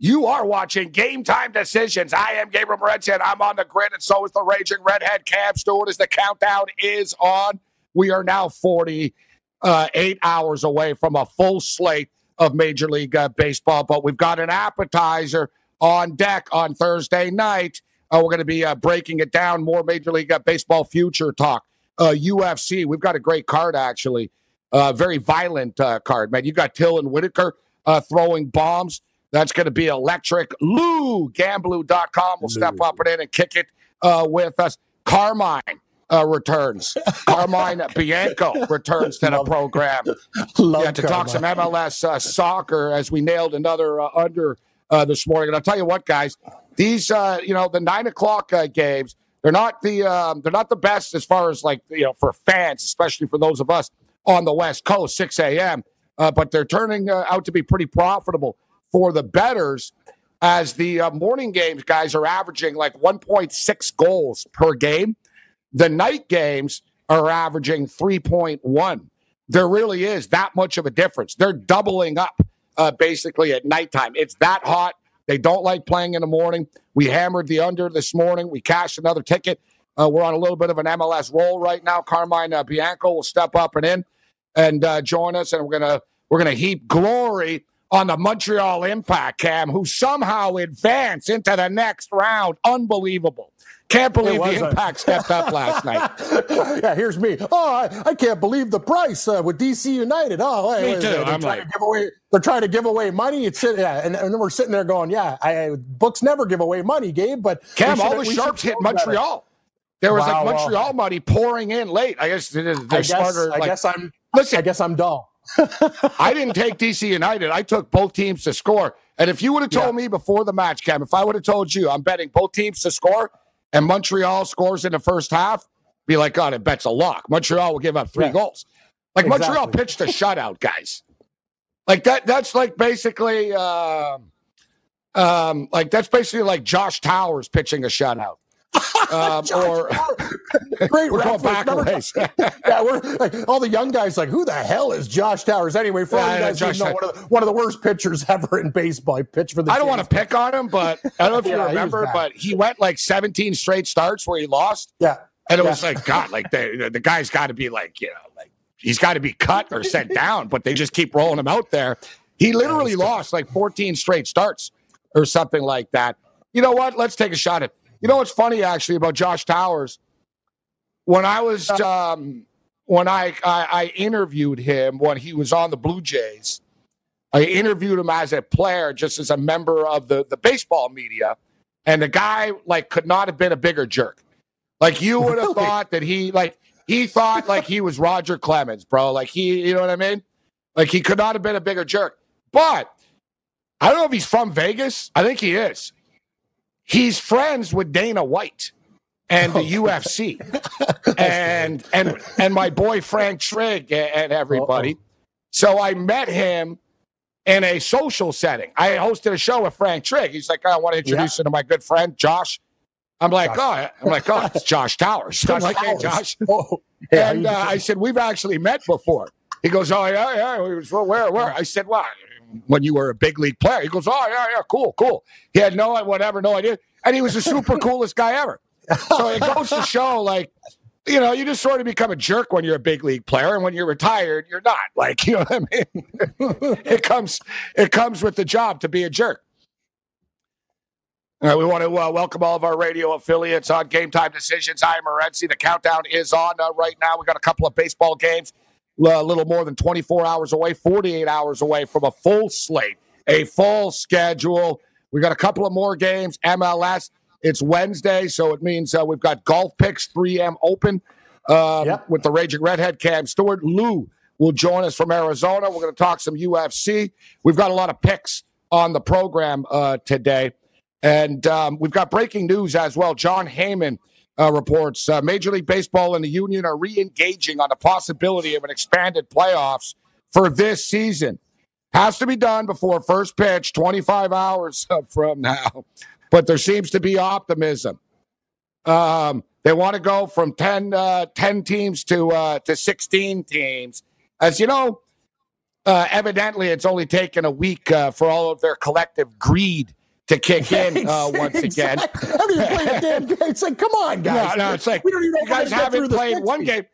You are watching Game Time Decisions. I am Gabriel Morency, and I'm on the grid, and so is the Raging Redhead Cam Stewart as the countdown is on. We are now 48 uh, hours away from a full slate of Major League uh, Baseball, but we've got an appetizer on deck on Thursday night. Uh, we're going to be uh, breaking it down, more Major League uh, Baseball future talk. UFC, we've got a great card, actually. very violent card, man. You got Till and Whittaker throwing bombs. That's going to be electric. Lou, Gamblu.com will step up and in and kick it uh, with us. Carmine uh, returns. Carmine Bianco returns to the program. Love yeah, to talk some MLS uh, soccer as we nailed another uh, under uh, this morning. And I'll tell you what, guys, these uh, you know the nine o'clock uh, games. They're not the um, they're not the best as far as like you know for fans, especially for those of us on the West Coast, six a.m. but they're turning out to be pretty profitable for the betters as the uh, morning games guys are averaging like 1.6 goals per game. The night games are averaging 3.1. There really is that much of a difference. They're doubling up uh, basically at nighttime. It's that hot. They don't like playing in the morning. We hammered the under this morning. We cashed another ticket. Uh, we're on a little bit of an MLS roll right now. Carmine uh, Bianco will step up and in and uh, join us, and we're gonna we're gonna heap glory on the Montreal Impact, Cam, who somehow advanced into the next round. Unbelievable. Can't believe the Impact stepped up last night. yeah, here's me. Oh, I, I can't believe the price uh, with DC United. Oh, hey, me too. They're, I'm trying like, to give away, they're trying to give away money. It's yeah, and, and then we're sitting there going, yeah, I, books never give away money, Gabe. But Cam, all the sharps hit Montreal. There was wow, like Montreal money pouring in late. I guess they're I guess, smarter. I like, guess I'm. Listen, I guess I'm dull. I didn't take DC United. I took both teams to score. And if you would have told yeah. me before the match, Cam, if I would have told you I'm betting both teams to score and Montreal scores in the first half, be like, God, it bet's a lock. Montreal will give up three yeah. goals. Like exactly. Montreal pitched a shutout, guys. Like that. That's like basically, uh, um, like that's basically like Josh Towers pitching a shutout um, or great we're going back yeah, we're like all the young guys like, who the hell is Josh Towers anyway? For yeah, you guys Josh know, one of, the, one of the worst pitchers ever in baseball. He pitched for the. I don't want to pick on him, but I don't know if yeah, you remember, but he went like 17 straight starts where he lost. Yeah, and it yeah. was like God, like the the guy's got to be like you know like he's got to be cut or sent down, but they just keep rolling him out there. He literally lost like 14 straight starts or something like that. You know what? Let's take a shot at you know what's funny actually about Josh Towers? When I was um, when I, I, I interviewed him when he was on the Blue Jays, I interviewed him as a player, just as a member of the the baseball media, and the guy like could not have been a bigger jerk. Like you would have thought that he like he thought like he was Roger Clemens, bro. Like he, you know what I mean? Like he could not have been a bigger jerk. But I don't know if he's from Vegas. I think he is. He's friends with Dana White and the oh, UFC and and and my boy Frank Trigg and everybody. Uh-oh. So I met him in a social setting. I hosted a show with Frank Trigg. He's like, I want to introduce yeah. you to my good friend Josh. I'm like, Josh. oh, I'm like, oh, it's Josh Towers. I'm like, hey, Josh. Oh, yeah, and uh, I said, we've actually met before. He goes, oh yeah, yeah. We was, well, where, where? I said, well, when you were a big league player. He goes, oh yeah, yeah, cool, cool. He had no whatever, no idea, and he was the super coolest guy ever. So it goes to show, like, you know, you just sort of become a jerk when you're a big league player, and when you're retired, you're not. Like, you know what I mean? it comes, it comes with the job to be a jerk. Uh, we want to uh, welcome all of our radio affiliates on Game Time Decisions. I am Morency. The countdown is on uh, right now. We've got a couple of baseball games, a little more than 24 hours away, 48 hours away from a full slate, a full schedule. We got a couple of more games. MLS. It's Wednesday, so it means uh, we've got golf picks 3M Open um, yep. with the Raging Redhead Cam Stewart. Lou will join us from Arizona. We're going to talk some UFC. We've got a lot of picks on the program uh, today. And um, we've got breaking news as well. Jon Heyman uh, reports uh, Major League Baseball and the union are re engaging on the possibility of an expanded playoffs for this season. Has to be done before first pitch, 25 hours from now. But there seems to be optimism. Um, they want to go from 10, uh, 10 teams to, uh, to 16 teams. As you know, uh, evidently it's only taken a week uh, for all of their collective greed to kick in uh, once again. I mean, playing a damn game. It's like, come on, guys. No, no, it's like we don't even you guys haven't played one game.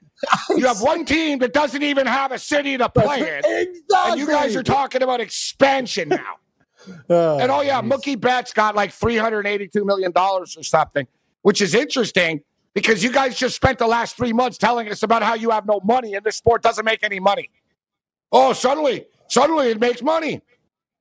You have one team that doesn't even have a city to play in, exactly. and you guys are talking about expansion now. Uh, and oh yeah, geez. Mookie Betts got like three hundred eighty-two million dollars or something, which is interesting because you guys just spent the last three months telling us about how you have no money and this sport doesn't make any money. Oh, suddenly, suddenly it makes money,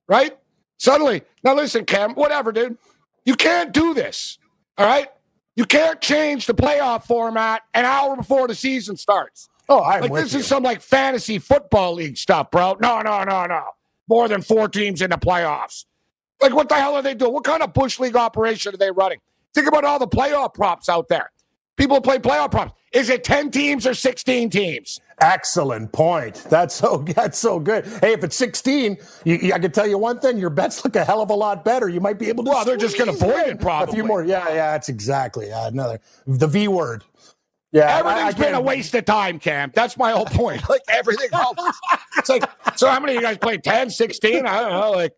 right? Suddenly, now listen, Cam, whatever, dude. You can't do this. All right? You can't change the playoff format an hour before the season starts. Oh, I'm like this you. is some like fantasy football league stuff, bro. No, no, no, no. More than four teams in the playoffs. Like, what the hell are they doing? What kind of bush league operation are they running? Think about all the playoff props out there. People play playoff props. Is it 10 teams or 16 teams? Excellent point. That's so that's so good. Hey, if it's 16, you, I can tell you one thing: your bets look a hell of a lot better. You might be able to. Well, they're just going to avoid it probably. A few more. Yeah, yeah. That's exactly uh, another the V word. Yeah, everything's I, I been a waste of time, Cam. That's my whole point. Like everything else. it's like, so how many of you guys played 10, 16? I don't know. Like,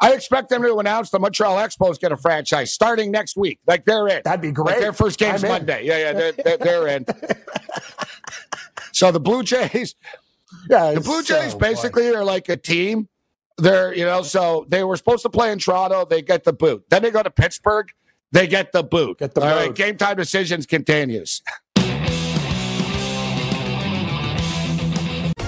I expect them to announce the Montreal Expos get a franchise starting next week. Like they're in. That'd be great. Like their first game's Monday. Yeah, yeah, they're, they're, they're in. so the Blue Jays, yeah, the Blue Jays so basically are like a team. They're you know, so they were supposed to play in Toronto. They get the boot. Then they go to Pittsburgh. They get the boot. Get the All boot. right, game time decisions continues.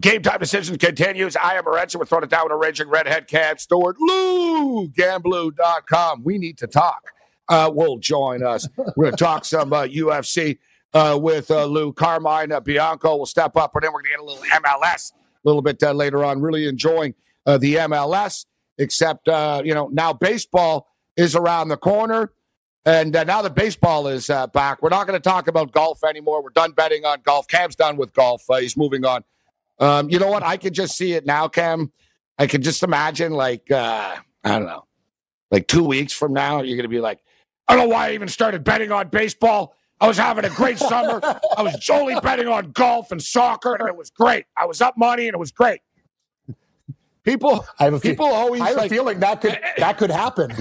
Game time decisions continues. I am Morency. We're throwing it down with a raging redhead Cam Stewart. Lou, gamblu.com. We need to talk. Uh, will join us. We're going to talk some uh, UFC uh, with uh, Lou Carmine. Uh, Bianco will step up, and then we're going to get a little MLS a little bit uh, later on. Really enjoying the MLS, except, you know, now baseball is around the corner. And now that baseball is back, we're not going to talk about golf anymore. We're done betting on golf. Cam's done with golf. he's moving on um, you know what? I could just see it now, Cam. I could just imagine, like, uh, I don't know, like two weeks from now, you're going to be like, I don't know why I even started betting on baseball. I was having a great summer. I was only betting on golf and soccer, and it was great. I was up money, and it was great. People, I have a people fe- always. I have like, a feeling that could that could happen.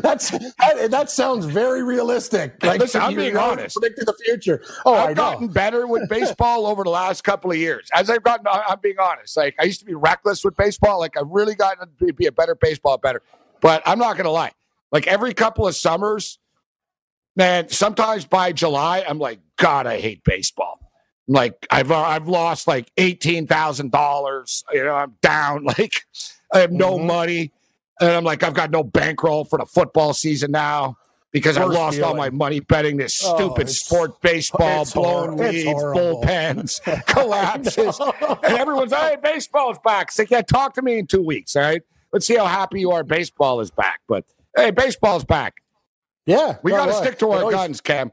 That's that, that, sounds very realistic. Like Listen, I'm being honest. Predicting the future. Oh, I've gotten better with baseball over the last couple of years. As I've gotten, I'm being honest. Like I used to be reckless with baseball. Like I've really gotten to be a better baseball better. But I'm not going to lie. Like every couple of summers, man. Sometimes by July, I'm like, God, I hate baseball like I've uh, I've lost like eighteen thousand dollars. You know, I'm down. Like I have no mm-hmm. money, and I'm like I've got no bankroll for the football season now because I lost feeling. all my money betting this oh, stupid sport baseball, blown hor- leads, bullpens, collapses, and everyone's hey, baseball's back. So yeah, talk to me in two weeks. All right, let's see how happy you are. Baseball is back, but hey, baseball's back. Yeah, we got to stick to our guns, Cam.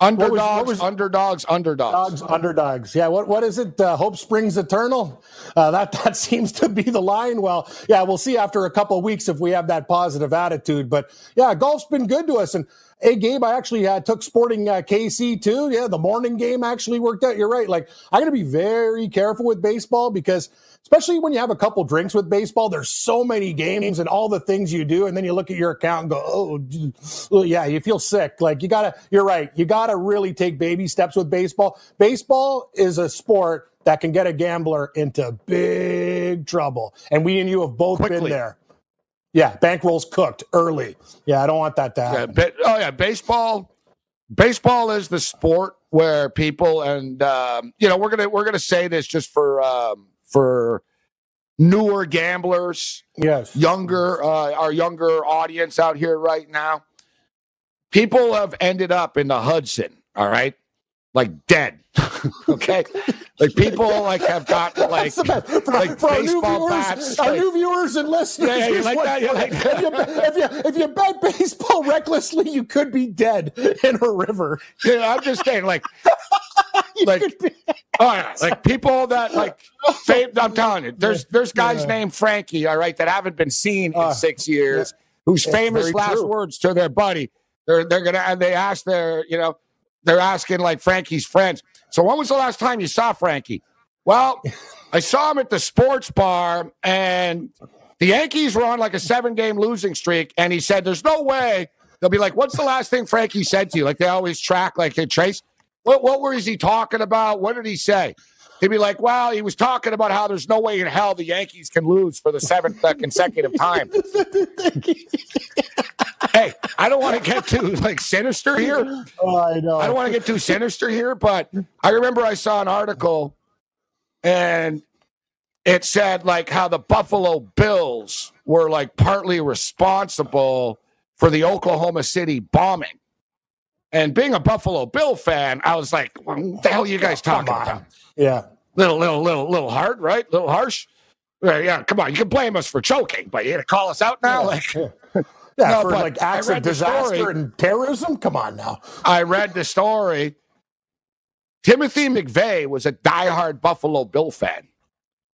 Underdogs, what was, what was, underdogs, underdogs, dogs, underdogs. Yeah, what what is it? Uh, Hope springs eternal. Uh, that that seems to be the line. Well, yeah, we'll see after a couple of weeks if we have that positive attitude. But yeah, golf's been good to us. And hey, Gabe, I actually uh, took Sporting uh, KC too. Yeah, the morning game actually worked out. You're right. Like I'm going to be very careful with baseball because especially when you have a couple drinks with baseball. There's so many games and all the things you do, and then you look at your account and go, "Oh, oh yeah," you feel sick. Like you gotta. You're right. You gotta really take baby steps with baseball. Baseball is a sport that can get a gambler into big trouble, and we and you have both Quickly. been there. Yeah, bankrolls cooked early. Yeah, I don't want that to happen. Yeah, oh yeah, baseball. Baseball is the sport where people and um, you know we're gonna we're gonna say this just for um, for newer gamblers, yes, younger uh, our younger audience out here right now. People have ended up in the Hudson, all right, like dead. okay, like people like have got like for, like for baseball our new viewers, bats. Our like, new viewers and listeners, yeah, yeah, like that, like if, you, if, you, if you bet baseball recklessly, you could be dead in a river. I'm just saying, like like, oh yeah, like people that like, I'm telling you, there's there's guys yeah. named Frankie, all right, that haven't been seen in uh, six years, yeah. whose famous last true. words to their buddy, they're they're gonna and they ask their, you know, they're asking like Frankie's friends. So when was the last time you saw Frankie? Well, I saw him at the sports bar, and the Yankees were on like a seven game losing streak, and he said, "There's no way." They'll be like, "What's the last thing Frankie said to you?" Like they always track, like they trace. What, what was he talking about? What did he say? He'd be like, well, he was talking about how there's no way in hell the Yankees can lose for the seventh consecutive time. hey, I don't want to get too like sinister here. Oh, I know. I don't want to get too sinister here, but I remember I saw an article and it said like how the Buffalo Bills were like partly responsible for the Oklahoma City bombing. And being a Buffalo Bill fan, I was like, what the hell are you guys talking about? Yeah. Little, little, little, little hard, right? Little harsh. Yeah, come on. You can blame us for choking, but you got to call us out now? Yeah, like, yeah. no, for like acts of disaster and terrorism? Come on now. I read the story. Timothy McVeigh was a diehard Buffalo Bill fan.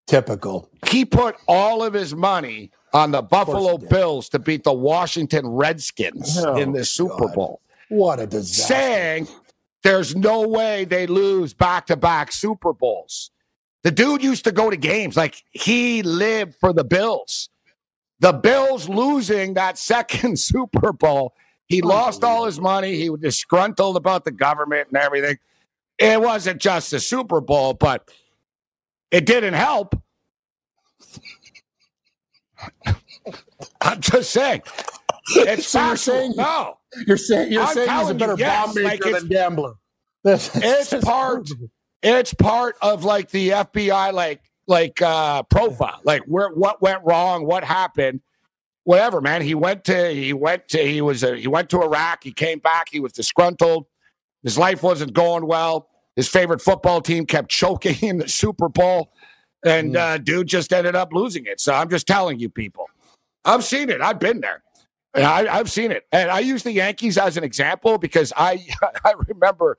Typical. He put all of his money on the Buffalo Bills to beat the Washington Redskins oh, in the Super God. Bowl. What a disaster. Saying there's no way they lose back to back Super Bowls. The dude used to go to games. Like he lived for the Bills. The Bills losing that second Super Bowl. He oh, lost all his money. He was disgruntled about the government and everything. It wasn't just the Super Bowl, but it didn't help. I'm just saying. It's so you're saying no. You're saying you're I'm saying he's a better yes, bomb maker like than gambler. it's part. It's part of like the FBI like like uh profile. Like where what went wrong, what happened, whatever. Man, he went to he went to he was a, he went to Iraq. He came back. He was disgruntled. His life wasn't going well. His favorite football team kept choking in the Super Bowl, and mm. uh, dude just ended up losing it. So I'm just telling you, people. I've seen it. I've been there. I, have seen it, and I use the Yankees as an example because I I remember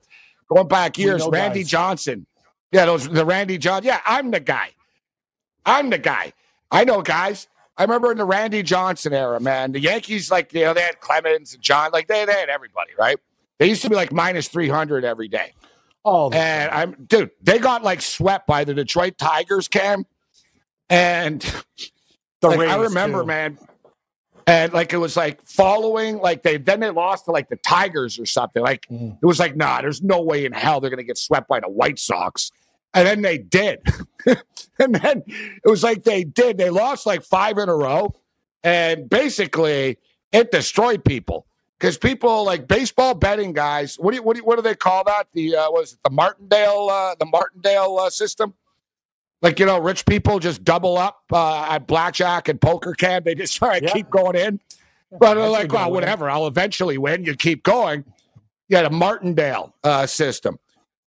going back years. Randy guys. Johnson, yeah, those the Randy Johnson. Yeah, I'm the guy. I'm the guy. I know guys. I remember in the Randy Johnson era, man. The Yankees, like you know, they had Clemens and John, like they, they had everybody, right? They used to be like minus three hundred every day. Oh, and I'm dude, they got like swept by the Detroit Tigers, Cam. And like, I remember, too. man, and like it was like following like they then they lost to like the Tigers or something. Like mm. it was like, nah, there's no way in hell they're gonna get swept by the White Sox. And then they did. and then it was like they did. They lost like five in a row. And basically it destroyed people. Because people like baseball betting guys, what do you, what do, you, what do they call that? The uh, was it the Martindale uh, the Martindale uh, system? Like, you know, rich people just double up uh, at blackjack and poker can. They just right, yeah. keep going in. But they're like, well, whatever. I'll eventually win. You keep going. You Yeah, the Martindale uh, system.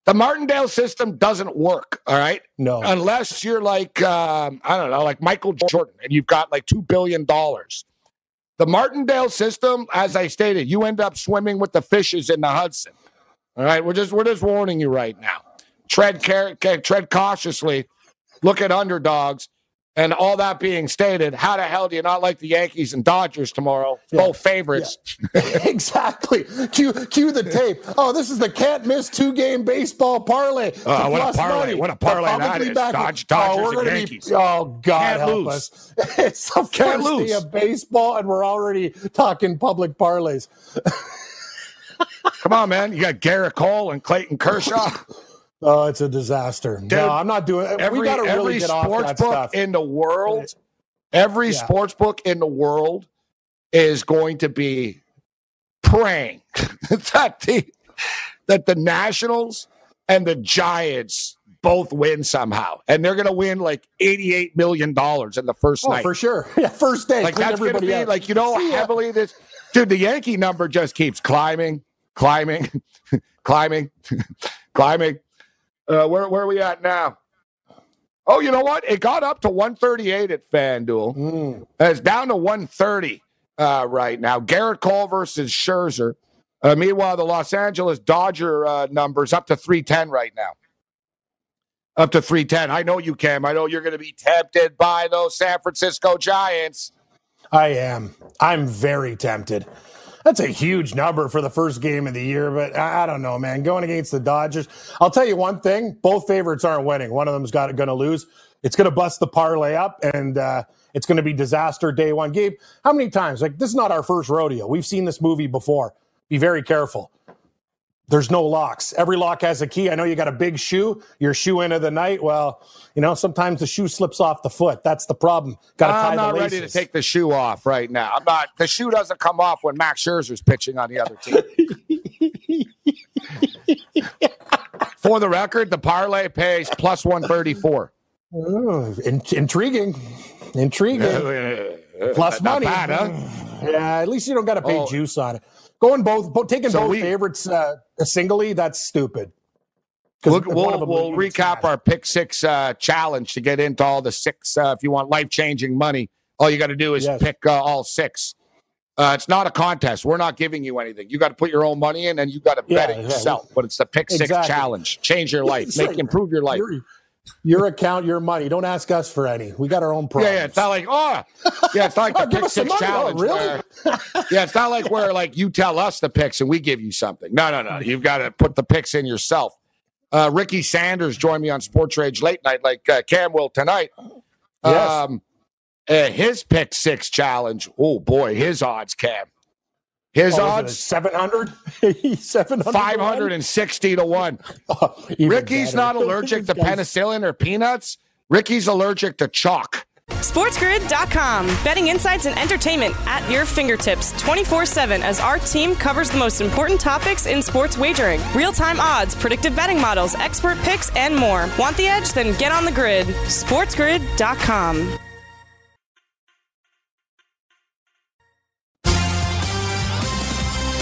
The Martindale system doesn't work. All right. No. Unless you're like, um, I don't know, like Michael Jordan and you've got like $2 billion. The Martindale system, as I stated, you end up swimming with the fishes in the Hudson. All right, we're just we're just warning you right now. Tread care, tread cautiously. Look at underdogs. And all that being stated, how the hell do you not like the Yankees and Dodgers tomorrow? Yeah. Both favorites. Yeah. exactly. Cue, cue the tape. Oh, this is the can't miss two game baseball parlay. Uh, what a parlay! Money. What a parlay that is. Dodge, Dodgers oh, and Yankees. Be, oh God, can't help lose. us! It's the can't first lose. day of baseball, and we're already talking public parlays. Come on, man! You got Gerrit Cole and Clayton Kershaw. Oh, it's a disaster. Dude, no, I'm not doing it. Every, we got to really get off that stuff. in the world, every yeah. sports book in the world is going to be praying that the that the Nationals and the Giants both win somehow, and they're going to win like eighty-eight million dollars in the first oh, night for sure. Yeah, first day. Like that's going to be like you know heavily this dude. The Yankee number just keeps climbing, climbing, climbing, climbing. Uh, where where are we at now? Oh, you know what? It got up to 138 at FanDuel. Mm. It's down to 130 uh, right now. Gerrit Cole versus Scherzer. Uh, meanwhile, the Los Angeles Dodger uh, numbers up to 310 right now. Up to 310. I know you, Cam. I know you're going to be tempted by those San Francisco Giants. I am. I'm very tempted. That's a huge number for the first game of the year, but I, I don't know, man. Going against the Dodgers, I'll tell you one thing: both favorites aren't winning. One of them's got going to lose. It's going to bust the parlay up, and uh, it's going to be disaster day one. Gabe, how many times? Like this is not our first rodeo. We've seen this movie before. Be very careful. There's no locks. Every lock has a key. I know you got a big shoe, your shoe into the night. Well, you know, sometimes the shoe slips off the foot. That's the problem. Got to tie I'm not ready to take the shoe off right now. I'm not. The shoe doesn't come off when Max Scherzer's pitching on the other team. For the record, the parlay pays plus 134. Oh, in- intriguing. Intriguing. Plus money. Bad, huh? Yeah, at least you don't got to pay oh. juice on it. Going both, both taking so both we, favorites uh, singly, that's stupid. We'll, we'll, we'll recap our pick six uh, challenge to get into all the six. Uh, if you want life changing money, all you got to do is yes. pick uh, all six. Uh, it's not a contest. We're not giving you anything. You got to put your own money in, and you got to bet yeah, it yourself. Yeah. But it's the pick six exactly. challenge. Change your life. Make improve your life. You're, your account, your money. Don't ask us for any. We got our own problems. Yeah, yeah. It's not like oh, yeah. It's not like oh, the pick six challenge. Oh, really? Where, yeah, it's not like where like you tell us the picks and we give you something. No, no, no. You've got to put the picks in yourself. Uh, Ricky Sanders joined me on Sports Rage late night, like uh, Cam will tonight. Yes. Um, uh, his pick six challenge. Oh boy, his odds, Cam. His oh, odds 700 700 560 to 1. Oh, Ricky's better. not allergic to penicillin or peanuts. Ricky's allergic to chalk. SportsGrid.com. Betting insights and entertainment at your fingertips 24 7 as our team covers the most important topics in sports wagering real time odds, predictive betting models, expert picks, and more. Want the edge? Then get on the grid. SportsGrid.com.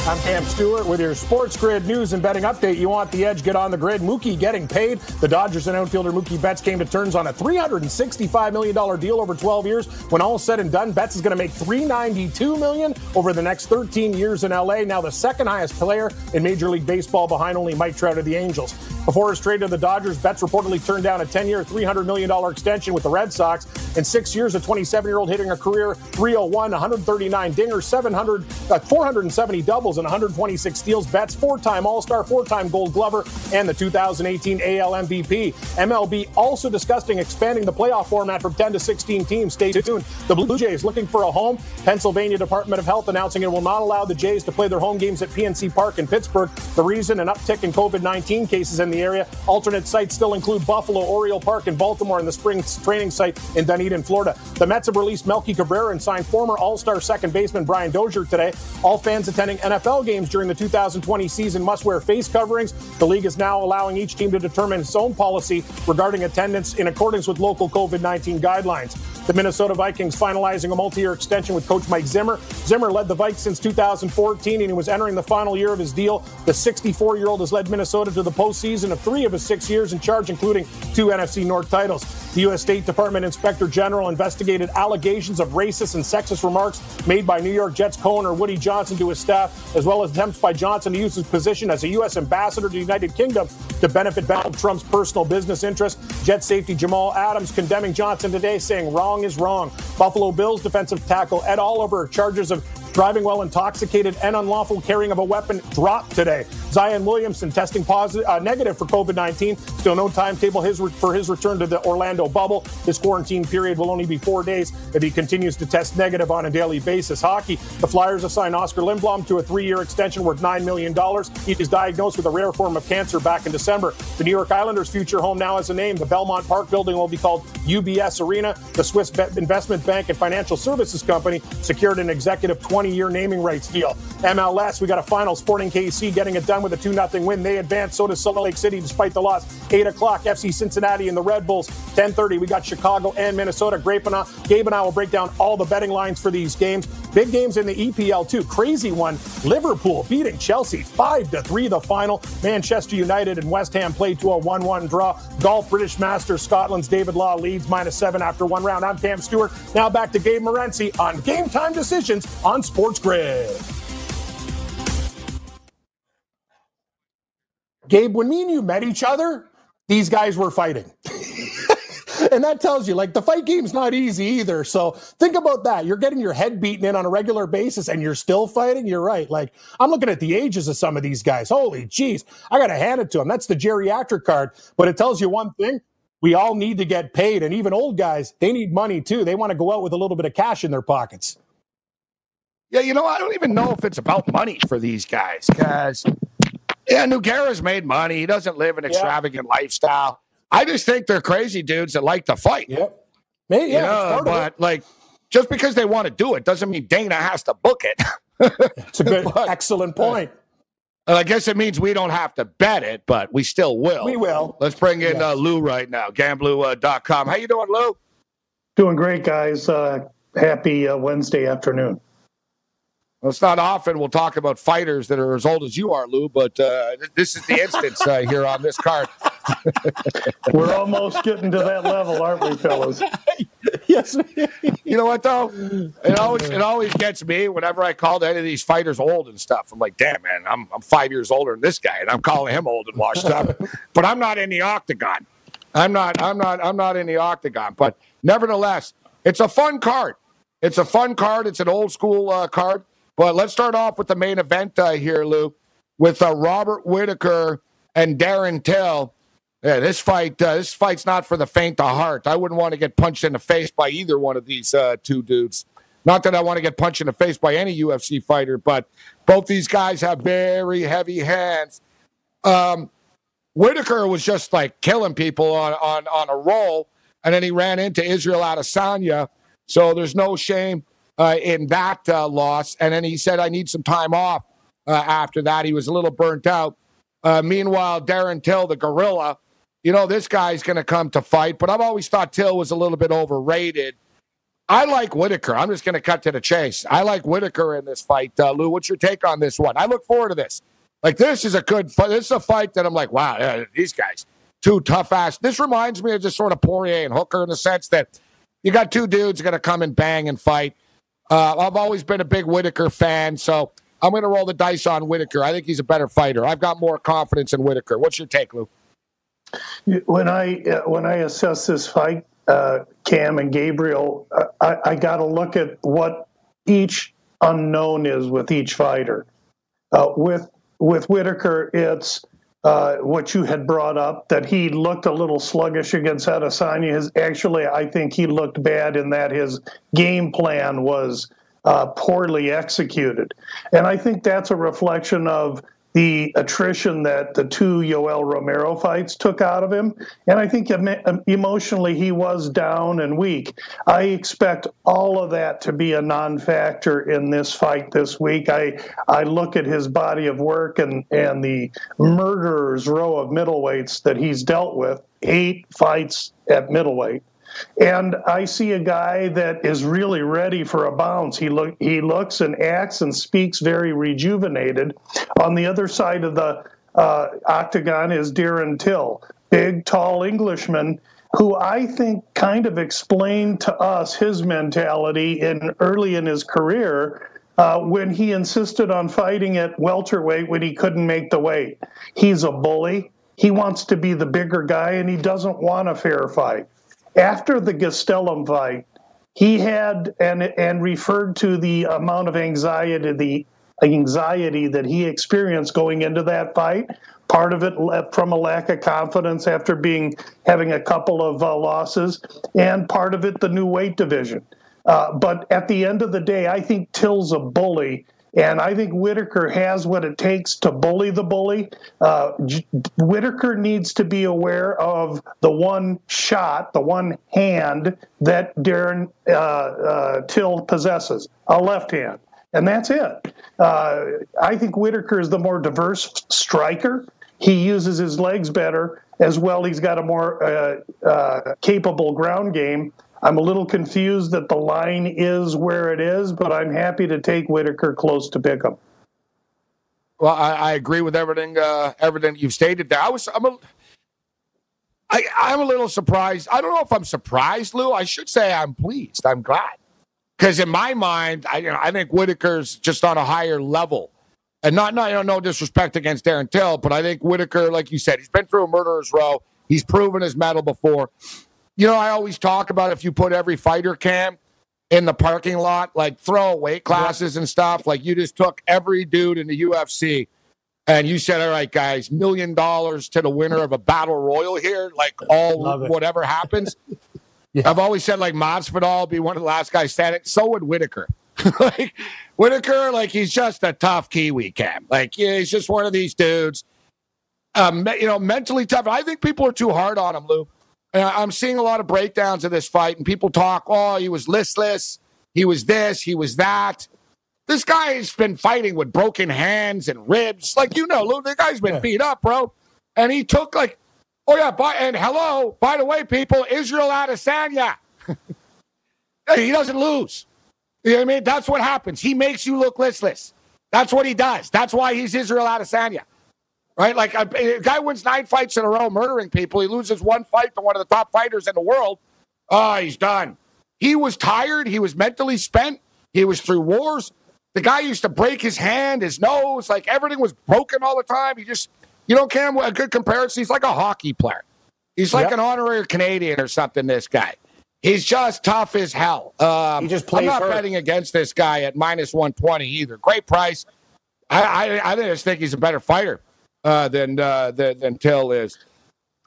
I'm Cam Stewart with your Sports Grid news and betting update. You want the edge? Get on the grid. Mookie getting paid. The Dodgers and outfielder Mookie Betts came to terms on a $365 million deal over 12 years. When all said and done, Betts is going to make 392 million over the next 13 years in LA. Now the second highest player in Major League Baseball behind only Mike Trout of the Angels. Before his trade to the Dodgers, Betts reportedly turned down a 10-year, $300 million extension with the Red Sox. In six years, a 27-year-old hitting a career 301, 139 dingers, 700, uh, 470 doubles and 126 steals. Betts, four time All Star, four time Gold Glover, and the 2018 AL MVP. MLB also discussing expanding the playoff format from 10 to 16 teams. Stay tuned. The Blue Jays looking for a home. Pennsylvania Department of Health announcing it will not allow the Jays to play their home games at PNC Park in Pittsburgh. The reason an uptick in COVID 19 cases in the area. Alternate sites still include Buffalo, Oriole Park, and Baltimore, and the spring training site in Dunedin, Florida. The Mets have released Melky Cabrera and signed former All Star second baseman Brian Dozier today. All fans attending NFL games during the 2020 season must wear face coverings. The league is now allowing each team to determine its own policy regarding attendance in accordance with local COVID 19 guidelines. The Minnesota Vikings finalizing a multi-year extension with coach Mike Zimmer. Zimmer led the Vikes since 2014, and he was entering the final year of his deal. The 64-year-old has led Minnesota to the postseason of three of his six years in charge, including two NFC North titles. The U.S. State Department Inspector General investigated allegations of racist and sexist remarks made by New York Jets co-owner Woody Johnson to his staff, as well as attempts by Johnson to use his position as a U.S. ambassador to the United Kingdom to benefit Donald Trump's personal business interests. Jet safety Jamal Adams condemning Johnson today, saying wrong is wrong. Buffalo Bills defensive tackle Ed Oliver charges of driving while intoxicated and unlawful carrying of a weapon dropped today. Zion Williamson testing positive, uh, negative for COVID 19. Still no timetable his re- for his return to the Orlando bubble. His quarantine period will only be four days if he continues to test negative on a daily basis. Hockey, the Flyers assigned Oskar Lindblom to a three year extension worth $9 million. He was diagnosed with a rare form of cancer back in December. The New York Islanders' future home now has a name. The Belmont Park building will be called UBS Arena. The Swiss Investment Bank and Financial Services Company secured an executive 20 year naming rights deal. MLS, we got a final. Sporting KC getting it done with a 2 0 win. They advance. So does Salt Lake City despite the loss. 8 o'clock, FC Cincinnati and the Red Bulls. 10.30, we got Chicago and Minnesota. Gabe and, I, Gabe and I will break down all the betting lines for these games. Big games in the EPL, too. Crazy one. Liverpool beating Chelsea 5 to 3 the final. Manchester United and West Ham played to a 1 1 draw. Golf British Masters, Scotland's David Law leads minus 7 after one round. I'm Cam Stewart. Now back to Gabe Morency on Game Time Decisions on Sports Grid. Gabe, when me and you met each other, these guys were fighting. and that tells you, like, the fight game's not easy either. So think about that. You're getting your head beaten in on a regular basis and you're still fighting. You're right. Like, I'm looking at the ages of some of these guys. Holy jeez. I got to hand it to them. That's the geriatric card. But it tells you one thing we all need to get paid. And even old guys, they need money too. They want to go out with a little bit of cash in their pockets. Yeah, you know, I don't even know if it's about money for these guys because, yeah, Nogueira's made money. He doesn't live an extravagant yeah. lifestyle. I just think they're crazy dudes that like to fight. Yep. Maybe, yeah, you know, but like, just because they want to do it doesn't mean Dana has to book it. it's a good, but, excellent point. I guess it means we don't have to bet it, but we still will. We will. Let's bring in yes. uh, Lou right now, gamblu.com. How you doing, Lou? Doing great, guys. Uh, happy uh, Wednesday afternoon. Well, it's not often we'll talk about fighters that are as old as you are, Lou, but uh, this is the instance uh, here on this card. We're almost getting to that level, aren't we, fellas? yes. you know what though? It always it always gets me whenever I call any of these fighters old and stuff. I'm like, damn man, I'm I'm five years older than this guy, and I'm calling him old and washed up. but I'm not in the octagon. I'm not. I'm not. I'm not in the octagon. But nevertheless, it's a fun card. It's a fun card. It's an old school uh, card. But let's start off with the main event uh, here, Lou, with uh, Robert Whittaker and Darren Till. Yeah, this fight, uh, this fight's not for the faint of heart. I wouldn't want to get punched in the face by either one of these uh, two dudes. Not that I want to get punched in the face by any UFC fighter, but both these guys have very heavy hands. Um, Whittaker was just like killing people on, on, on a roll, and then he ran into Israel Adesanya. So there's no shame uh, in that uh, loss. And then he said, I need some time off uh, after that. He was a little burnt out. Uh, meanwhile, Darren Till, the gorilla, you know, this guy's going to come to fight, but I've always thought Till was a little bit overrated. I like Whittaker. I'm just going to cut to the chase. I like Whittaker in this fight. Uh, Lou, what's your take on this one? I look forward to this. Like, this is a good fight. This is a fight that I'm like, wow, these guys, two tough ass. This reminds me of just sort of Poirier and Hooker in the sense that you got two dudes going to come and bang and fight. Uh, I've always been a big Whittaker fan, so I'm going to roll the dice on Whittaker. I think he's a better fighter. I've got more confidence in Whittaker. What's your take, Lou? When I uh, when I assess this fight, uh, Cam and Gabriel, uh, I, I got to look at what each unknown is with each fighter. Uh, with with Whittaker, it's uh, what you had brought up that he looked a little sluggish against Adesanya. His actually, I think he looked bad in that his game plan was uh, poorly executed, and I think that's a reflection of the attrition that the two Yoel Romero fights took out of him. And I think emotionally he was down and weak. I expect all of that to be a non factor in this fight this week. I, I look at his body of work and, and the murderer's row of middleweights that he's dealt with, eight fights at middleweight. And I see a guy that is really ready for a bounce. He look he looks and acts and speaks very rejuvenated. On the other side of the uh, octagon is Darren Till, big, tall Englishman who I think kind of explained to us his mentality in early in his career uh, when he insisted on fighting at welterweight when he couldn't make the weight. He's a bully. He wants to be the bigger guy and he doesn't want a fair fight. After the Gastelum fight, he had and and referred to the amount of anxiety the anxiety that he experienced going into that fight part of it from a lack of confidence after being having a couple of uh, losses, and part of it the new weight division. Uh, but at the end of the day, I think Till's a bully. And I think Whittaker has what it takes to bully the bully. Uh, Whittaker needs to be aware of the one shot, the one hand that Darren uh, uh, Till possesses, a left hand and that's it. Uh, I think Whittaker is the more diverse striker. He uses his legs better as well. He's got a more uh, uh, capable ground game. I'm a little confused that the line is where it is, but I'm happy to take Whittaker close to pick him. Well, I, I agree with everything uh, everything you've stated there. I was I'm a I, I'm a little surprised. I don't know if I'm surprised, Lou. I should say I'm pleased. I'm glad because in my mind, I you know, I think Whittaker's just on a higher level and not, not you know, no disrespect against Darren Till, but I think Whittaker, like you said, he's been through a murderer's row. He's proven his mettle before. You know, I always talk about if you put every fighter cam in the parking lot, like throw weight classes and stuff, like you just took every dude in the UFC and you said, all right, guys, million dollars to the winner of a battle royal here, like all whatever happens. yeah. I've always said like Masvidal will be one of the last guys standing. So would Whittaker. like Whittaker, like he's just a tough Kiwi Cam. Like yeah, he's just one of these dudes. Um, you know, mentally tough. I think people are too hard on him, Lou. I'm seeing a lot of breakdowns of this fight, and people talk, oh, he was listless, he was this, he was that. This guy's been fighting with broken hands and ribs. Like, you know, the guy's been yeah. beat up, bro. And he took, like, oh, yeah, by, and hello, by the way, people, Israel Adesanya. he doesn't lose. You know what I mean? That's what happens. He makes you look listless. That's what he does. That's why he's Israel Adesanya. Right? Like a, a, guy wins nine fights in a row murdering people. He loses one fight to one of the top fighters in the world. Oh, he's done. He was tired. He was mentally spent. He was through wars. The guy used to break his hand, his nose, like everything was broken all the time. He just, you know, Cam, a good comparison. He's like a hockey player. He's like yep. an honorary Canadian or something, this guy. He's just tough as hell. Um, he just plays I'm not hurt. betting against this guy at minus 120 either. Great price. I, I, I just think he's a better fighter uh, than, uh, than than Till is.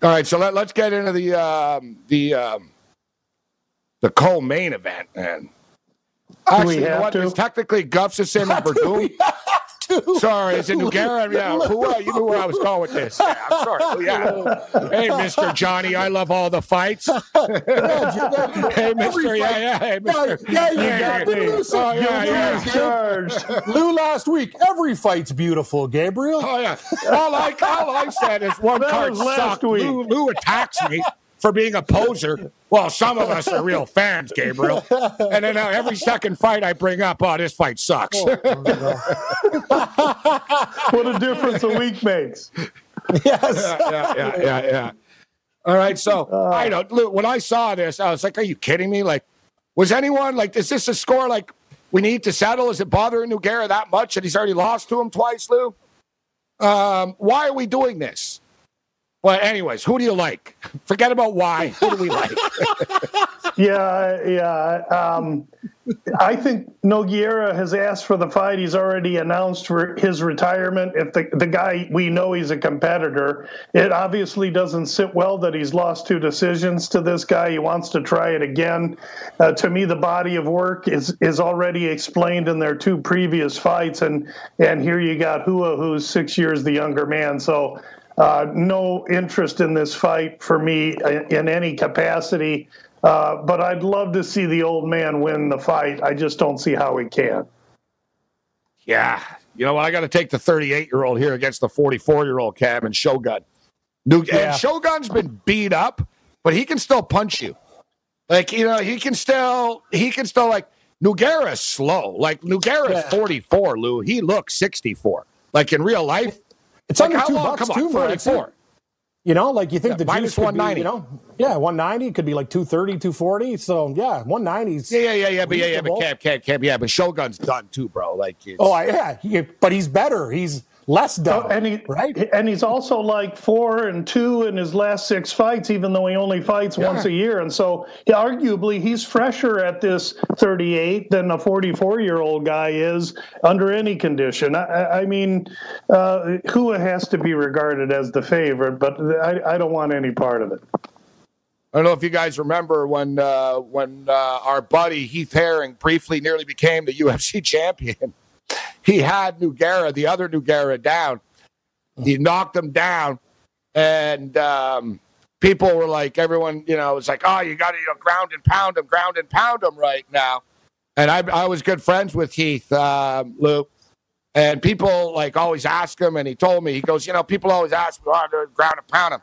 All right, so let, us get into the um, the um, the co-main event, man. Actually, you know what? It's technically Gustafsson and Werdum too. Sorry, is it Nogueira? Yeah, who, uh, you knew where I was going with this. Yeah, I'm sorry. Yeah. Hey, Mr. Johnny, I love all the fights. hey, Mr. Yeah, yeah, hey, Mr. Yeah, yeah, you got Oh, yeah, yeah. Lou last week. Every fight's beautiful, Gabriel. Oh, yeah. All I, all I said is one card sucked. Lou, Lou attacks me for being a poser. Well, some of us are real fans, Gabriel. And then uh, every second fight I bring up, oh, this fight sucks. Oh, what a difference a week makes. Yes. yeah, yeah, yeah, yeah, yeah. All right. So uh, I don't. Look, when I saw this, I was like, "Are you kidding me? Like, was anyone like? Is this a score like we need to settle? Is it bothering Nogueira that much that he's already lost to him twice, Lou? Um, why are we doing this? But anyways, who do you like? Forget about why. Who do we like? yeah, yeah. Um, I think Nogueira has asked for the fight. He's already announced for his retirement. If the the guy we know he's a competitor, it obviously doesn't sit well that he's lost two decisions to this guy. He wants to try it again. Uh, to me, the body of work is is already explained in their two previous fights, and and here you got Rua, who's six years the younger man. So uh, no interest in this fight for me in any capacity. Uh, but I'd love to see the old man win the fight. I just don't see how he can. Yeah. You know what? I got to take the 38 year old here against the 44 year old Cam and Shogun. New, yeah. And Shogun's been beat up, but he can still punch you. Like you know, he can still he can still like Nogueira is slow. Like Nogueira is Yeah. 44, Lou. He looks 64. Like in real life, It's like under two long? bucks Come on, too, Mark. 44. You know, like you think Yeah, the minus juice 190. Be, you know, yeah, 190 could be like 230, 240. So yeah, 190s. Yeah, yeah, yeah, yeah, but yeah, yeah, but. Cam, Cam, Cam, yeah, but Shogun's done too, bro. Like, it's, Oh, yeah, he, but he's better. He's less dumb, Oh, and he right? and he's also like four and two in his last six fights, even though he only fights once a year. And so, yeah, arguably, he's fresher at this 38 than a 44 year old guy is under any condition. I, I I mean, uh, Rua has to be regarded as the favorite, but I, I don't want any part of it. I don't know if you guys remember when uh, when uh, our buddy Heath Herring briefly nearly became the UFC champion. He had Nogueira, the other Nogueira, down. He knocked him down, and um, people were like, everyone, you know, it was like, "Oh, you got to you know, ground and pound him, ground and pound him right now." And I, I was good friends with Heath, um, Lou, and people like always ask him, and he told me, he goes, you know, people always ask me, "Oh, ground and pound him."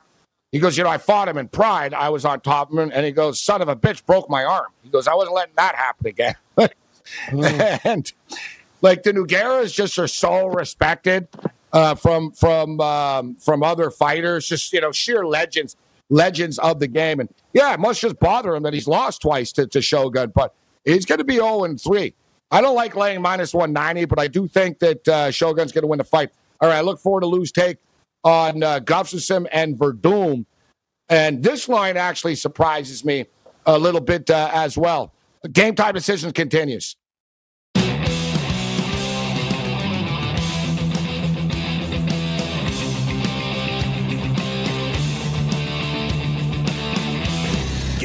He goes, you know, I fought him in pride. I was on top of him, and he goes, son of a bitch, broke my arm. He goes, I wasn't letting that happen again. and like the Nogueiras just are so respected uh, from from um, from other fighters, just you know, sheer legends, legends of the game. And yeah, it must just bother him that he's lost twice to, to Shogun, but he's going to be 0 and 3. I don't like laying minus 190, but I do think that uh, Shogun's going to win the fight. All right, I look forward to lose take on uh, Gustafsson and Werdum. And this line actually surprises me a little bit uh, as well. Game time decisions continues.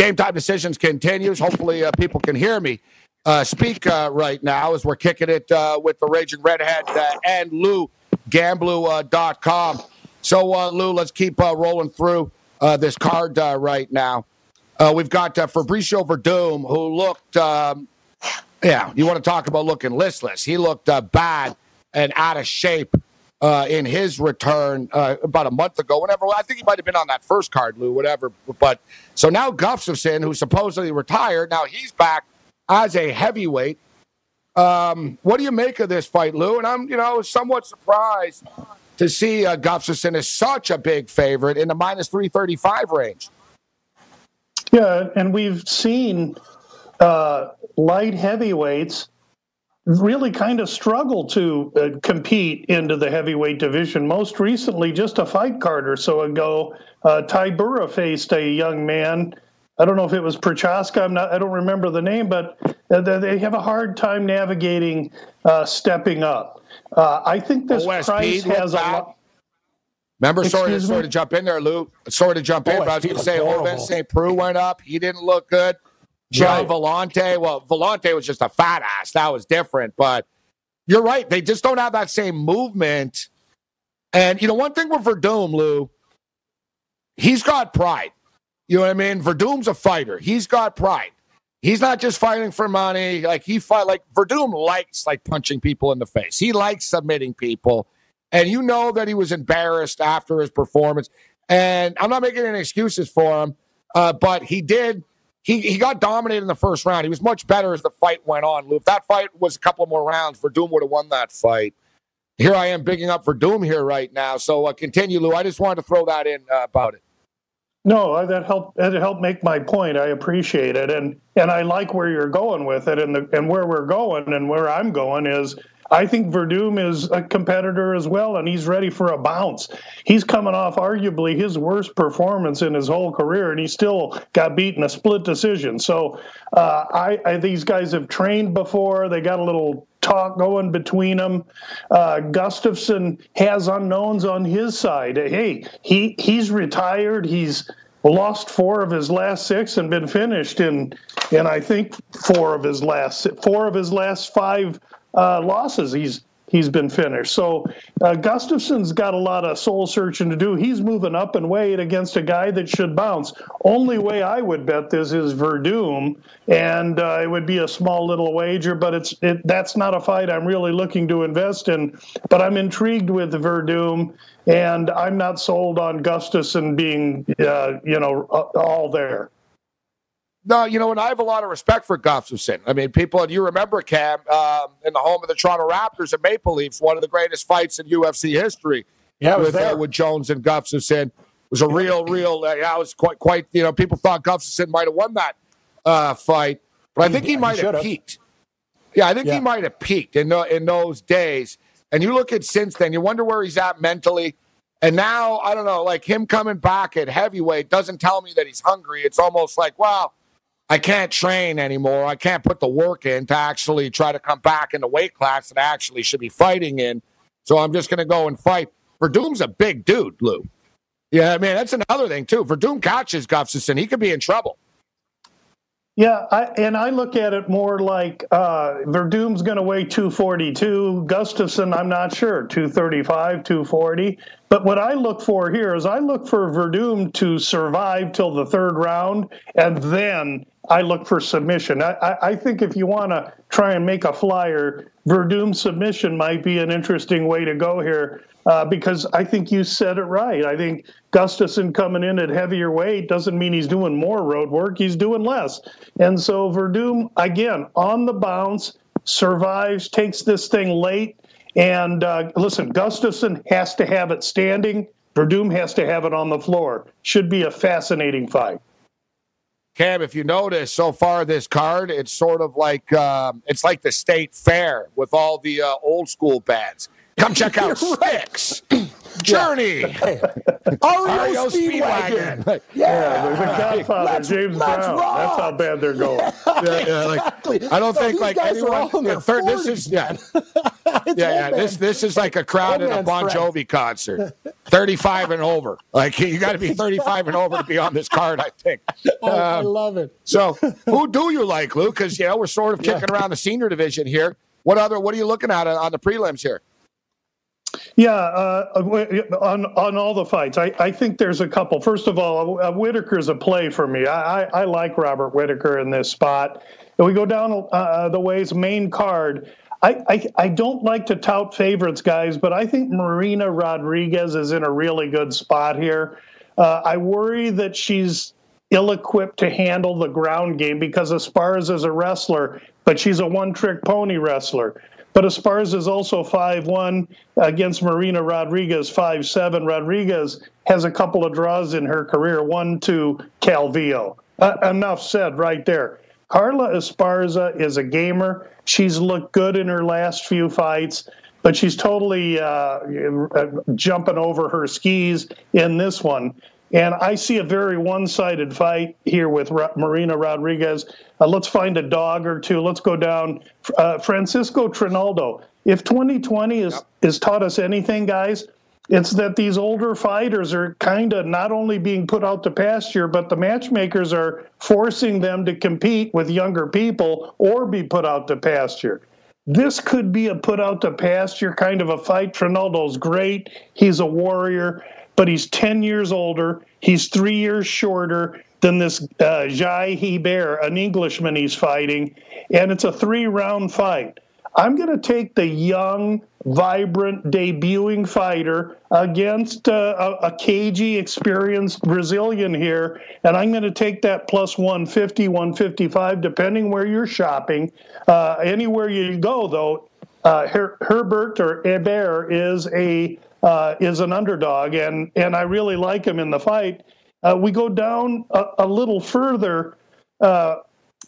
Game time decisions continues. Hopefully, uh, people can hear me uh, speak uh, right now as we're kicking it uh, with the Raging Redhead uh, and Lou Gamblu.com. So, uh, Lou, let's keep rolling through this card right now. We've got Fabricio Werdum, who looked, um, yeah, you want to talk about looking listless. He looked bad and out of shape uh, in his return uh, about a month ago. Whenever I think he might have been on that first card, Lou, whatever. But so now Gustafsson, who supposedly retired, now he's back as a heavyweight. Um, what do you make of this fight, Lou? And I'm, you know, somewhat surprised to see uh, Gustafsson is such a big favorite in the minus three thirty five range. Yeah, and we've seen uh, light heavyweights really kind of struggle to uh, compete into the heavyweight division. Most recently, just a fight card or so ago, uh, Ty Burra faced a young man. I don't know if it was Prochazka. I'm not. I don't remember the name, but uh, they they have a hard time navigating uh, stepping up. Uh, I think this OSP price has a bad. lot. Remember, sorry, to- Excuse sorry me? to jump in there, Lou. Sorry to jump in, Oh, but I was going to say, horrible. Ovince St. Preux went up. He didn't look good. John Right. Volante, well, Volante was just a fat ass. That was different. But you're right. They just don't have that same movement. And, you know, one thing with Werdum, Lou, he's got pride. You know what I mean? Werdum's a fighter. He's got pride. He's not just fighting for money. Like he fight like Werdum likes like punching people in the face. He likes submitting people. And you know that he was embarrassed after his performance. And I'm not making any excuses for him, uh, but he did. He, he got dominated in the first round. He was much better as the fight went on. Lou, if that fight was a couple more rounds, Werdum would have won that fight. Here I am bigging up Werdum here right now. So uh, continue, Lou. I just wanted to throw that in uh, about it. No, uh, that helped. That helped make my point. I appreciate it, and and I like where you're going with it, and the and where we're going, and where I'm going is. I think Werdum is a competitor as well, and he's ready for a bounce. He's coming off arguably his worst performance in his whole career, and he still got beaten a split decision. So, uh, I, I these guys have trained before. They got a little talk going between them. Uh, Gustafsson has unknowns on his side. Hey, he he's retired. He's lost four of his last six and been finished in, in I think four of his last four of his last five uh, losses. He's he's been finished. So uh, Gustafsson's got a lot of soul searching to do. He's moving up and weight against a guy that should bounce. Only way I would bet this is Werdum, and uh, it would be a small little wager, but it's it, that's not a fight I'm really looking to invest in. But I'm intrigued with Werdum, and I'm not sold on Gustafsson being uh, you know all there. No, you know, and I have a lot of respect for Gustafsson. I mean, people, and you remember Cam um, in the home of the Toronto Raptors at Maple Leafs, one of the greatest fights in UFC history. Yeah, with, uh, with Jones and Gustafsson. It was a real, real. Uh, yeah, it was quite, quite. You know, people thought Gustafsson might have won that uh, fight, but I think he, he might have peaked. Yeah, I think yeah. he might have peaked in the, in those days. And you look at since then, you wonder where he's at mentally. And now, I don't know, like him coming back at heavyweight doesn't tell me that he's hungry. It's almost like, wow I can't train anymore. I can't put the work in to actually try to come back in the weight class that I actually should be fighting in. So I'm just going to go and fight. Werdum's a big dude, Lou. Yeah, I mean, that's another thing, too. Werdum catches Gustafsson, he could be in trouble. Yeah, I, and I look at it more like uh, Werdum's going to weigh 242. Gustafsson, I'm not sure, 235, 240. But what I look for here is I look for Werdum to survive till the third round, and then I look for submission. I, I, I think if you want to try and make a flyer, Werdum submission might be an interesting way to go here uh, because I think you said it right. I think Gustafsson coming in at heavier weight doesn't mean he's doing more road work, he's doing less. And so Werdum, again, on the bounce, survives, takes this thing late. And uh, listen, Gustafsson has to have it standing. Werdum has to have it on the floor. Should be a fascinating fight. Cam, if you notice so far this card, it's sort of like um, it's like the state fair with all the uh, old school bands. Come check out Styx, Journey, hey. REO Speedwagon. Speedwagon. Yeah, yeah, there's a Godfather, let's, James let's Brown. Rock. That's how bad they're going. yeah, yeah, like, exactly. I don't so think like anyone. Yeah, third, 40s, this is yeah, yeah, yeah. This this is like a crowd at a Bon Jovi concert. 35 and over. Like you got to be 35 and over to be on this card. I think. Um, I, I, love it. so, who do you like, Lou? Because you know we're sort of kicking around the senior division here. What other? What are you looking at on the prelims here? Yeah, uh, on on all the fights, I, I think there's a couple. First of all, uh, Whittaker's a play for me. I, I, I like Robert Whittaker in this spot. And we go down uh, the ways main card. I, I, I don't like to tout favorites, guys, but I think Marina Rodriguez is in a really good spot here. Uh, I worry that she's ill equipped to handle the ground game because Esparza is a wrestler, but she's a one trick pony wrestler. But Esparza is also 5-1 against Marina Rodriguez, 5-7. Rodriguez has a couple of draws in her career, one to Calvillo. Uh, enough said right there. Carla Esparza is a gamer. She's looked good in her last few fights, but she's totally uh, uh jumping over her skis in this one. And I see a very one sided fight here with Marina Rodriguez. Uh, let's find a dog or two. Let's go down. Uh, Francisco Trinaldo. If 2020 is, yep. is taught us anything, guys, it's that these older fighters are kind of not only being put out to pasture, but the matchmakers are forcing them to compete with younger people or be put out to pasture. This could be a put out to pasture kind of a fight. Trinaldo's great. He's a warrior but he's 10 years older. He's three years shorter than this uh, Jai Herbert, an Englishman he's fighting, and it's a three round fight. I'm going to take the young, vibrant, debuting fighter against uh, a, a, cagey, experienced Brazilian here, and I'm going to take that plus 150, 155, depending where you're shopping. Uh, anywhere you go, though, uh, Her- Herbert or Herbert is a uh, is an underdog, and and I really like him in the fight. Uh, we go down a, a little further, uh,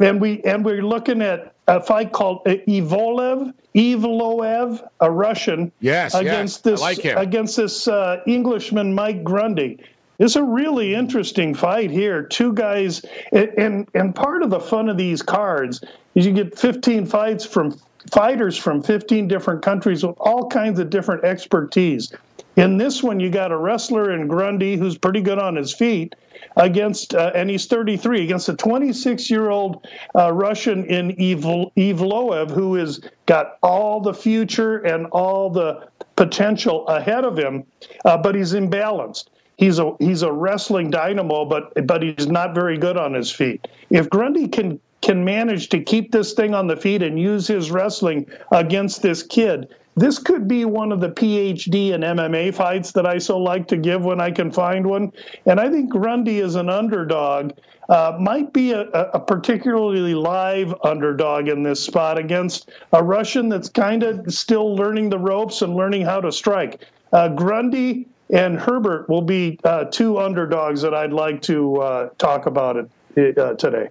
and we and we're looking at a fight called Ivolev, Ivloev, a Russian, yes, against yes, this like against this uh, Englishman Mike Grundy. It's a really interesting fight here. Two guys, and and part of the fun of these cards is you get 15 fights from fighters from 15 different countries with all kinds of different expertise. In this one, you got a wrestler in Grundy who's pretty good on his feet against, uh, and he's 33 against a 26 year old uh, Russian in Evloev who has got all the future and all the potential ahead of him, uh, but he's imbalanced. He's a he's a wrestling dynamo, but but he's not very good on his feet. If Grundy can can manage to keep this thing on the feet and use his wrestling against this kid, this could be one of the PhD and MMA fights that I so like to give when I can find one. And I think Grundy is an underdog, uh, might be a, a, particularly live underdog in this spot against a Russian that's kind of still learning the ropes and learning how to strike. Uh, Grundy and Herbert will be uh, two underdogs that I'd like to uh, talk about it uh, today.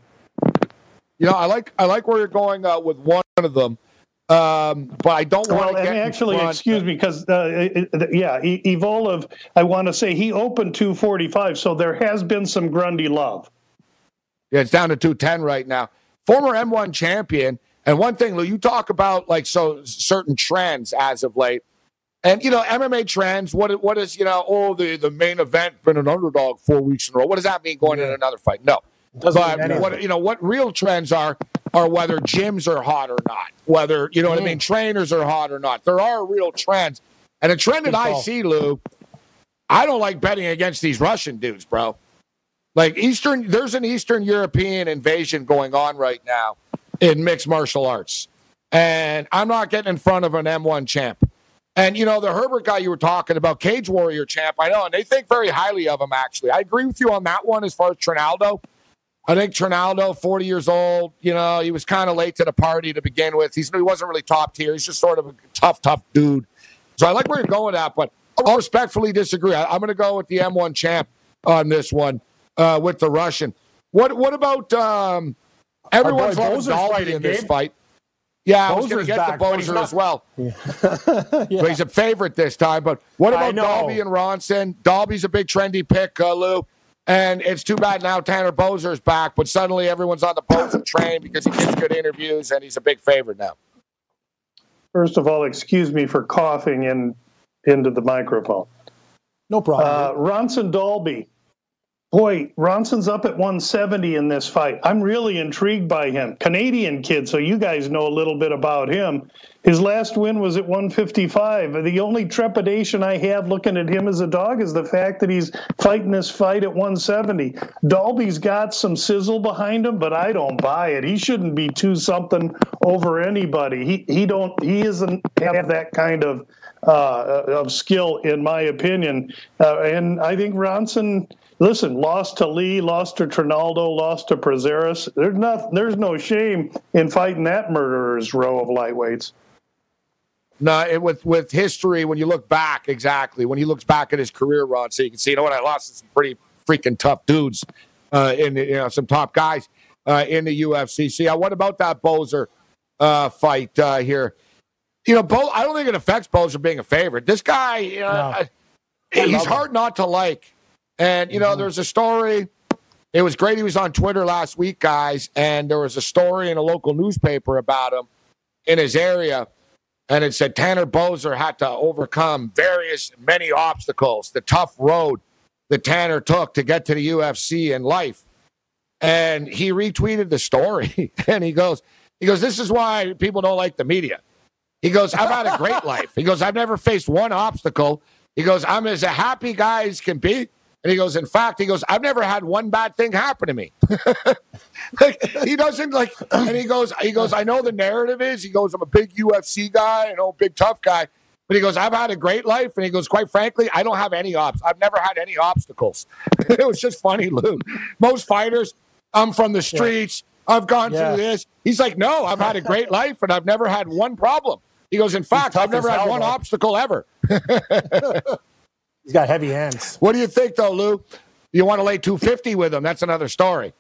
You know, I like I like where you're going uh, with one of them. Um, but I don't want well, to actually, excuse me, because uh, yeah, Evloev, I want to say he opened 245, so there has been some Grundy love. Yeah, it's down to 210 right now. Former M1 champion, and one thing, Lou, you talk about like so certain trends as of late, and you know MMA trends. What what is you know? Oh, the the main event been an underdog four weeks in a row. What does that mean going in another fight? No, but what you know, what real trends are are whether gyms are hot or not, whether you know mm. what I mean, mm. trainers are hot or not. There are real trends, and a trend that I see, Lou. I don't like betting against these Russian dudes, bro. Like Eastern, there's an Eastern European invasion going on right now in mixed martial arts, and I'm not getting in front of an M1 champ. And you know the Herbert guy you were talking about, Cage Warrior champ. I know, and they think very highly of him. Actually, I agree with you on that one as far as Trinaldo. I think Trinaldo, 40 years old, you know, he was kind of late to the party to begin with. He's, he wasn't really top tier. He's just sort of a tough, tough dude. So I like where you're going at, but I'll respectfully disagree. I, am going to go with the M1 champ on this one uh, with the Russian. What What about um, everyone's loving Dalby in this fight? Yeah, I was going to get back, the Boser as well. yeah. he's a favorite this time. But what about Dalby and Ronson? Dalby's a big trendy pick, uh, Lou. And it's too bad now Tanner Boser's back, but suddenly everyone's on the Boser train because he gets good interviews and he's a big favorite now. First of all, excuse me for coughing in into the microphone. No problem. Uh, Ronson Dalby Boy, Ronson's up at 170 in this fight. I'm really intrigued by him. Canadian kid, so you guys know a little bit about him. His last win was at 155. The only trepidation I have looking at him as a dog is the fact that he's fighting this fight at 170. Dalby's got some sizzle behind him, but I don't buy it. He shouldn't be two something over anybody. He he don't he isn't have that kind of uh, of skill, in my opinion. Uh, and I think Ronson listen, lost to Lee, lost to Trinaldo, lost to Prazeres. There's not, there's no shame in fighting that murderer's row of lightweights. No, it, with with history, when you look back, exactly when he looks back at his career run, so you can see, you know what, I lost to some pretty freaking tough dudes, uh, in you know some top guys uh, in the UFC. See, uh, what about that Boser uh, fight uh, here? You know, Bo, I don't think it affects Boser being a favorite. This guy, you know, no. he's hard him. not to like. And, you know, mm-hmm. there's a story. It was great. He was on Twitter last week, guys. And there was a story in a local newspaper about him in his area. And it said Tanner Boser had to overcome various, many obstacles, the tough road that Tanner took to get to the UFC in life. And he retweeted the story and he goes, he goes, This is why people don't like the media. He goes, I've had a great life. He goes, I've never faced one obstacle. He goes, I'm as a happy guy as can be. And he goes, in fact, he goes, I've never had one bad thing happen to me. like he doesn't like, and he goes, he goes, I know the narrative is, he goes, I'm a big UFC guy, you know, big tough guy. But he goes, I've had a great life. And he goes, quite frankly, I don't have any ops. I've never had any obstacles. it was just funny, Lou. Most fighters, I'm from the streets. Yeah. I've gone yeah. through this. He's like, no, I've had a great life and I've never had one problem. He goes, in fact, I've never had one obstacle ever. He's got heavy hands. What do you think, though, Lou? You want to lay 250 with him? That's another story.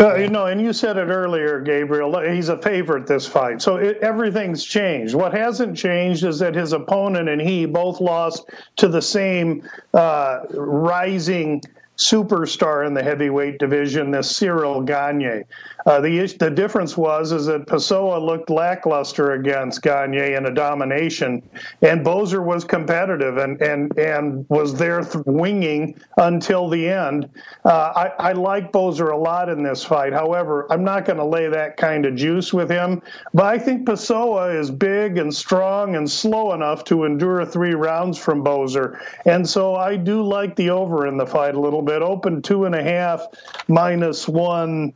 Uh, you know, and you said it earlier, Gabriel. He's a favorite this fight, so it, everything's changed. What hasn't changed is that his opponent and he both lost to the same uh, rising superstar in the heavyweight division, this Ciryl Gane. Uh, the the difference was is that Pessoa looked lackluster against Gane in a domination, and Boser was competitive and and and was there th- winging until the end. Uh, I, I like Boser a lot in this fight. However, I'm not going to lay that kind of juice with him. But I think Pessoa is big and strong and slow enough to endure three rounds from Boser, and so I do like the over in the fight a little bit. Open two and a half, minus one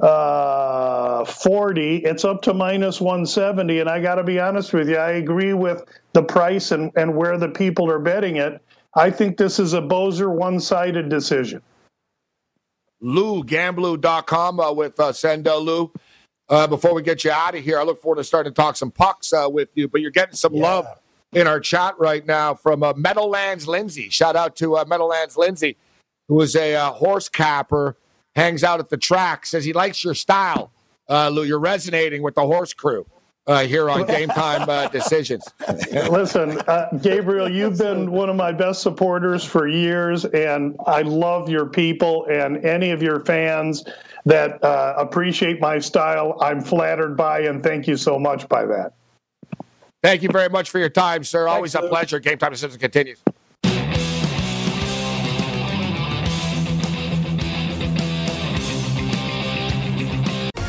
uh, 40. It's up to minus 170. And I got to be honest with you, I agree with the price and, and where the people are betting it. I think this is a Boser one sided decision. Lou, gamblu.com uh, with uh, Sendell Lou. Uh, before we get you out of here, I look forward to starting to talk some pucks uh, with you, but you're getting some yeah. love in our chat right now from uh, Meadowlands Lindsay. Shout out to uh, Meadowlands Lindsay, who is a uh, horse capper hangs out at the track, says he likes your style. Uh, Lou, you're resonating with the horse crew. Uh, here on Game Time uh, Decisions. Listen, uh, Gabriel, you've been one of my best supporters for years, and I love your people and any of your fans that uh, appreciate my style. I'm flattered by, and thank you so much by that. Thank you very much for your time, sir. Always Thanks, a pleasure. Game Time Decisions continues.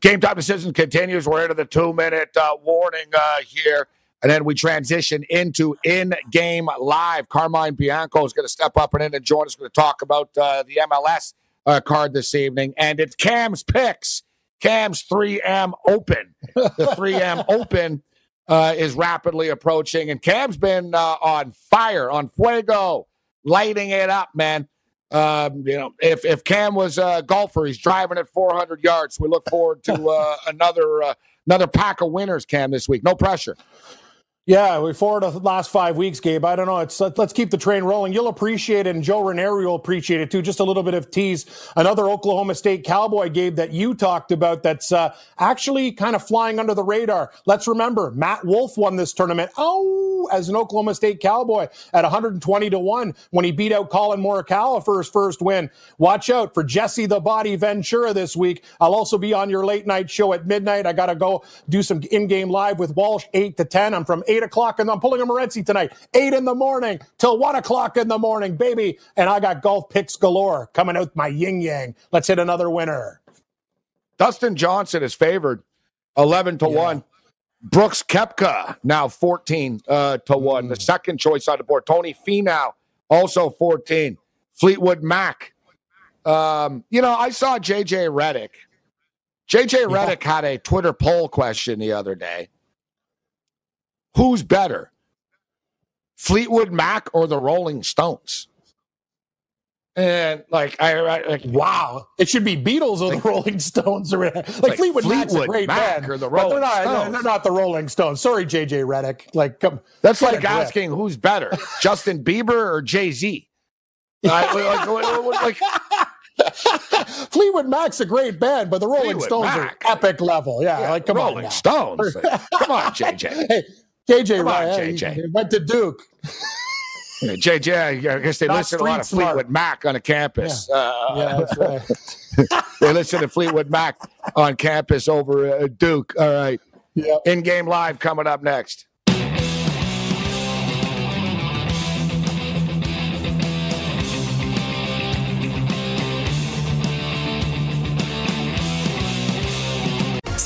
Game time decision continues. We're into the two minute uh, warning uh, here. And then we transition into in game live. Carmine Bianco is going to step up and in and join us. We're going to talk about uh, the MLS uh, card this evening. And it's Cam's picks. Cam's 3M Open. The 3M Open uh, is rapidly approaching. And Cam's been uh, on fire, on fuego, lighting it up, man. Um, you know, if if Cam was a golfer, he's driving at 400 yards. We look forward to uh, another uh, another pack of winners, Cam, this week. No pressure. Yeah, we forward the last five weeks, Gabe. I don't know. It's let's keep the train rolling. You'll appreciate it, and Joe Ranieri will appreciate it too. Just a little bit of tease. Another Oklahoma State Cowboy, Gabe, that you talked about. That's uh, actually kind of flying under the radar. Let's remember, Matt Wolff won this tournament. Oh, as an Oklahoma State Cowboy at 120 to one when he beat out Collin Morikawa for his first win. Watch out for Jesse the Body Ventura this week. I'll also be on your late night show at midnight. I got to go do some in-game live with Walsh eight to ten. I'm from eight 8 o'clock, and I'm pulling a Morency tonight, 8 in the morning till 1 o'clock in the morning, baby. And I got golf picks galore coming out my yin yang. Let's hit another winner. Dustin Johnson is favored 11 to yeah. 1. Brooks Koepka now 14 uh, to 1. Mm. The second choice on the board. Tony Finau also 14. Fleetwood Mac. Um, you know, I saw JJ Redick. JJ Redick yeah. had a Twitter poll question the other day. Who's better, Fleetwood Mac or the Rolling Stones? And like I, I like wow, it should be Beatles or like, the Rolling Stones or like, like Fleetwood, Fleetwood Mac's a great Mac band, or the Rolling they're not, Stones. They're not the Rolling Stones. Sorry, JJ Redick. Like come, that's like asking who's better, Justin Bieber or Jay Z. like, Fleetwood Mac's a great band, but the Rolling Fleetwood Stones Mac. are epic level. Yeah, yeah like come Rolling on Stones. come on, JJ. Hey, JJ, Come right? On, JJ. He went to Duke. Yeah, JJ, I guess they Not listen to a lot of smart. Fleetwood Mac on a campus. Yeah, uh, yeah that's right. they listen to Fleetwood Mac on campus over uh, Duke. All right. Yep. In game live coming up next.